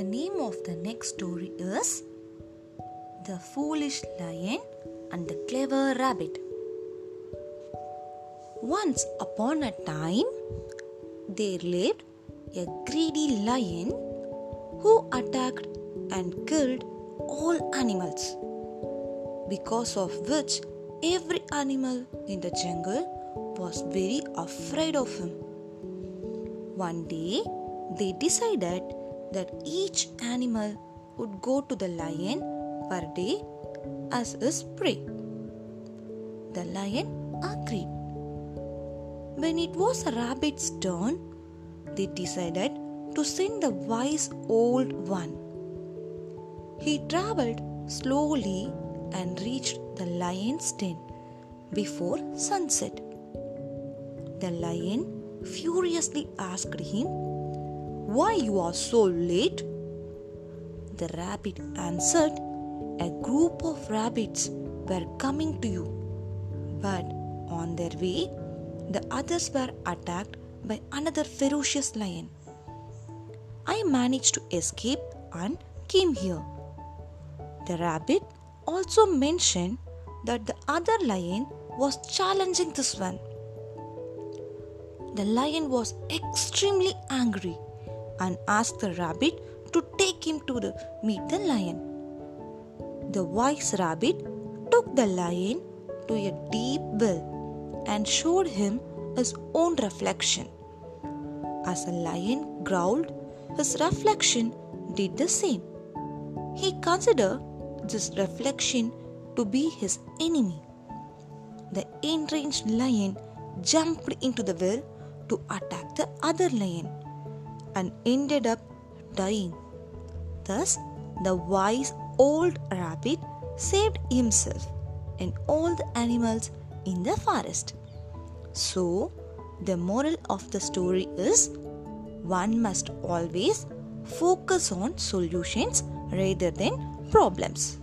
name of the next story is The Foolish Lion and the Clever Rabbit. Once upon a time, there lived a greedy lion who attacked and killed all animals, because of which every animal in the jungle was very afraid of him. One day, they decided that each animal would go to the lion per day as his prey. The lion agreed. When it was a rabbit's turn, they decided to send the wise old one. He traveled slowly and reached the lion's den before sunset. The lion furiously asked him why you are so late? The rabbit answered, A group of rabbits were coming to you, but on their way, the others were attacked by another ferocious lion. I managed to escape and came here. The rabbit also mentioned that the other lion was challenging this one. The lion was extremely angry and asked the rabbit to take him to the, meet the lion. The wise rabbit took the lion to a deep well and showed him his own reflection. As the lion growled, his reflection did the same. He considered this reflection to be his enemy. The enraged lion jumped into the well to attack the other lion and ended up dying. Thus, the wise old rabbit saved himself and all the animals in the forest. So, the moral of the story is one must always focus on solutions rather than problems.